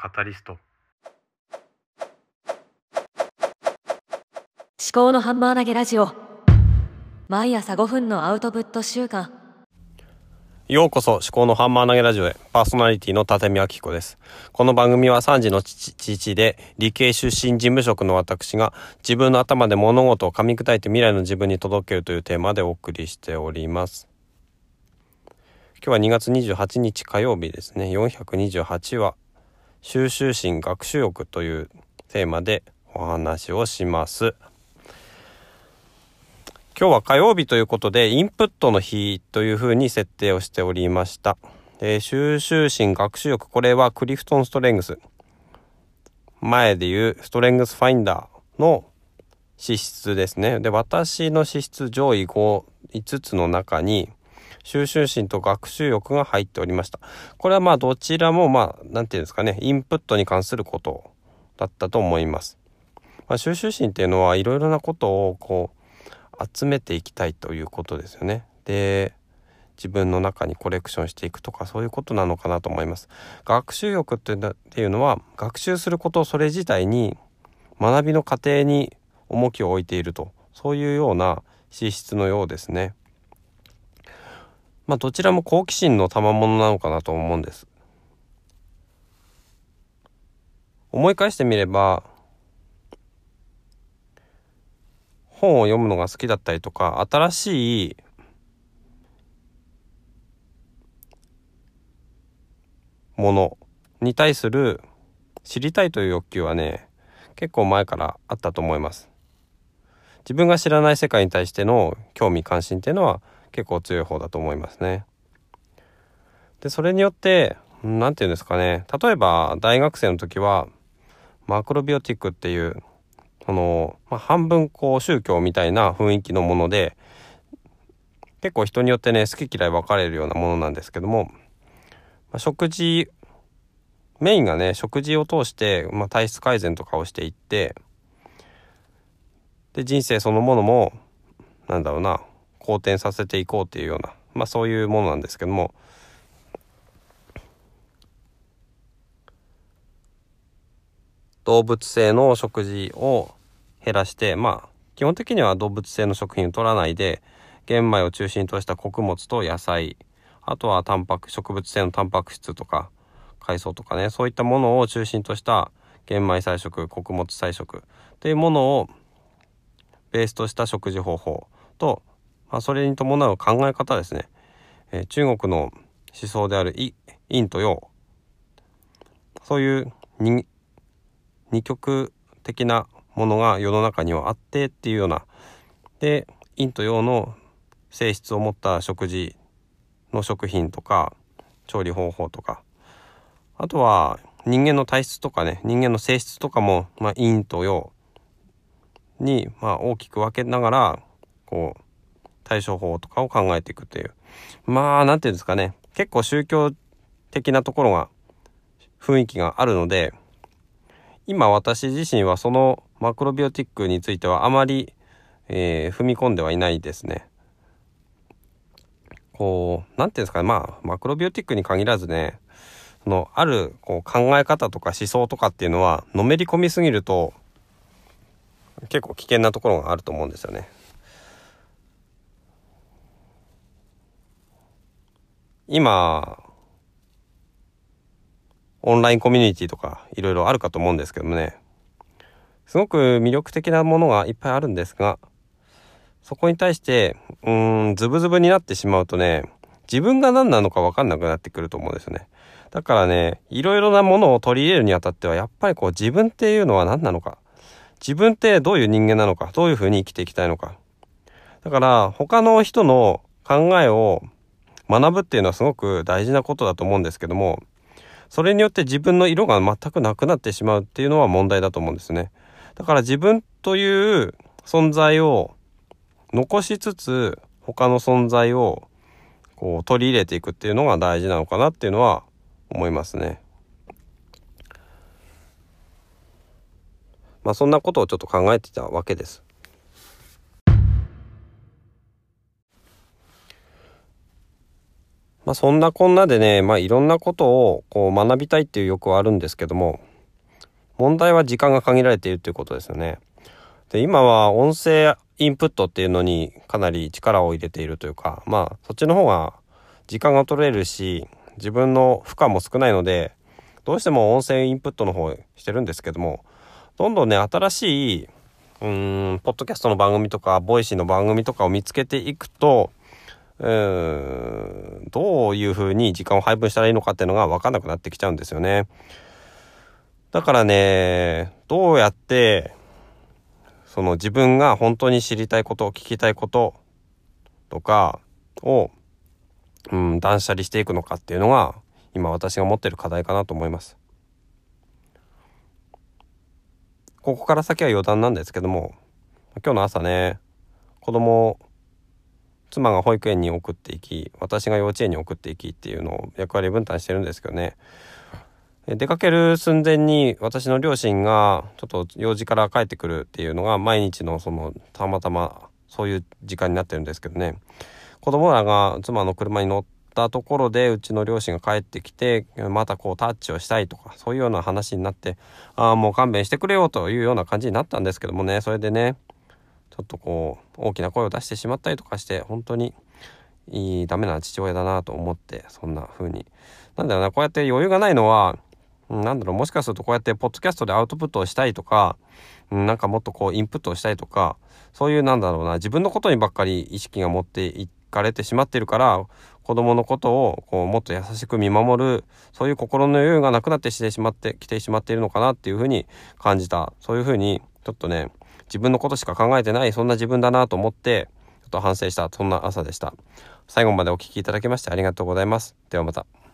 カタリスト。思考のハンマー投げラジオ。毎朝5分のアウトプット週間。ようこそ思考のハンマー投げラジオへ。パーソナリティの立見明子です。この番組は3時の父父で理系出身事務職の私が自分の頭で物事を噛み砕いて未来の自分に届けるというテーマでお送りしております。今日は2月28日火曜日ですね。428話収集心学習欲というテーマでお話をします。今日は火曜日ということでインプットの日というふうに設定をしておりました。で収集心学習欲。これはクリフトンストレングス。前で言うストレングスファインダーの資質ですね。で私の資質上位 5, 5つの中に収集心と学習欲が入っておりました。これはまあどちらもまあ、なんていうんですかね、インプットに関することだったと思います。まあ、収集心っていうのはいろいろなことをこう集めていきたいということですよね。で、自分の中にコレクションしていくとかそういうことなのかなと思います。学習欲っていうのは学習することそれ自体に学びの過程に重きを置いているとそういうような資質のようですね。まあどちらも好奇心の賜物なのかなと思うんです。思い返してみれば本を読むのが好きだったりとか新しいものに対する知りたいという欲求はね結構前からあったと思います自分が知らない世界に対しての興味関心っていうのは結構強い方だと思いますね。でそれによって何て言うんですかね例えば大学生の時はマクロビオティックっていうその、まあ、半分こう宗教みたいな雰囲気のもので結構人によってね好き嫌い分かれるようなものなんですけども、まあ、食事メインがね食事を通して、まあ、体質改善とかをしていってで人生そのものもなんだろうな好転させていこうっていうような、まあ、そういうものなんですけども。動物性の食事を減らしてまあ基本的には動物性の食品を取らないで玄米を中心とした穀物と野菜あとはタンパク植物性のタンパク質とか海藻とかねそういったものを中心とした玄米菜食穀物菜食というものをベースとした食事方法とまあ、それに伴う考え方ですね、えー、中国の思想である陰と陽。そういう二極的なものが世の中にはあってっていうような。で陰と陽の性質を持った食事の食品とか調理方法とか。あとは人間の体質とかね。人間の性質とかも、まあ、陰と陽に、まあ、大きく分けながらこう対処法とかを考えていくっていう。まあ、なんていうんですかね。結構宗教的なところが、雰囲気があるので、今私自身はそのマクロビオティックについてはあまり、えー、踏み込んではいないですね。こう、なんていうんですかね。まあ、マクロビオティックに限らずね、その、あるこう考え方とか思想とかっていうのは、のめり込みすぎると、結構危険なところがあると思うんですよね。今、オンラインコミュニティとかいろいろあるかと思うんですけどもね、すごく魅力的なものがいっぱいあるんですが、そこに対して、うん、ズブズブになってしまうとね、自分が何なのか分かんなくなってくると思うんですよね。だからね、いろいろなものを取り入れるにあたっては、やっぱりこう自分っていうのは何なのか。自分ってどういう人間なのか。どういうふうに生きていきたいのか。だから、他の人の考えを学ぶっていうのはすごく大事なことだと思うんですけどもそれによって自分の色が全くなくなってしまうっていうのは問題だと思うんですねだから自分という存在を残しつつ他の存在をこう取り入れていくっていうのが大事なのかなっていうのは思いますね。まあそんなことをちょっと考えてたわけです。まあそんなこんなでね、まあいろんなことをこう学びたいっていう欲はあるんですけども、問題は時間が限られているっていうことですよね。で、今は音声インプットっていうのにかなり力を入れているというか、まあそっちの方が時間が取れるし、自分の負荷も少ないので、どうしても音声インプットの方してるんですけども、どんどんね、新しい、うーん、ポッドキャストの番組とか、ボイシーの番組とかを見つけていくと、うん、どういう風に時間を配分したらいいのかっていうのが分かんなくなってきちゃうんですよね。だからね、どうやって、その自分が本当に知りたいこと、聞きたいこととかを、うん、断捨離していくのかっていうのが、今私が持ってる課題かなと思います。ここから先は余談なんですけども、今日の朝ね、子供妻が保育園に送っていき、私が幼稚園に送っていきっていうのを役割分担してるんですけどね。出かける寸前に私の両親がちょっと用事から帰ってくるっていうのが毎日のそのたまたまそういう時間になってるんですけどね。子供らが妻の車に乗ったところでうちの両親が帰ってきてまたこうタッチをしたいとかそういうような話になってああもう勘弁してくれよというような感じになったんですけどもねそれでねちょっとこう大きな声を出してしまったりとかして本当にいいダメな父親だなと思ってそんな風になんだろうなこうやって余裕がないのはなんだろうもしかするとこうやってポッドキャストでアウトプットをしたいとかなんかもっとこうインプットをしたいとかそういうなんだろうな自分のことにばっかり意識が持っていかれてしまってるから子供のことをこうもっと優しく見守るそういう心の余裕がなくなってしてしまってきてしまっているのかなっていうふうに感じた。そういうふうにちょっとね自分のことしか考えてないそんな自分だなと思ってちょっと反省した。そんな朝でした。最後までお聴きいただきましてありがとうございます。ではまた。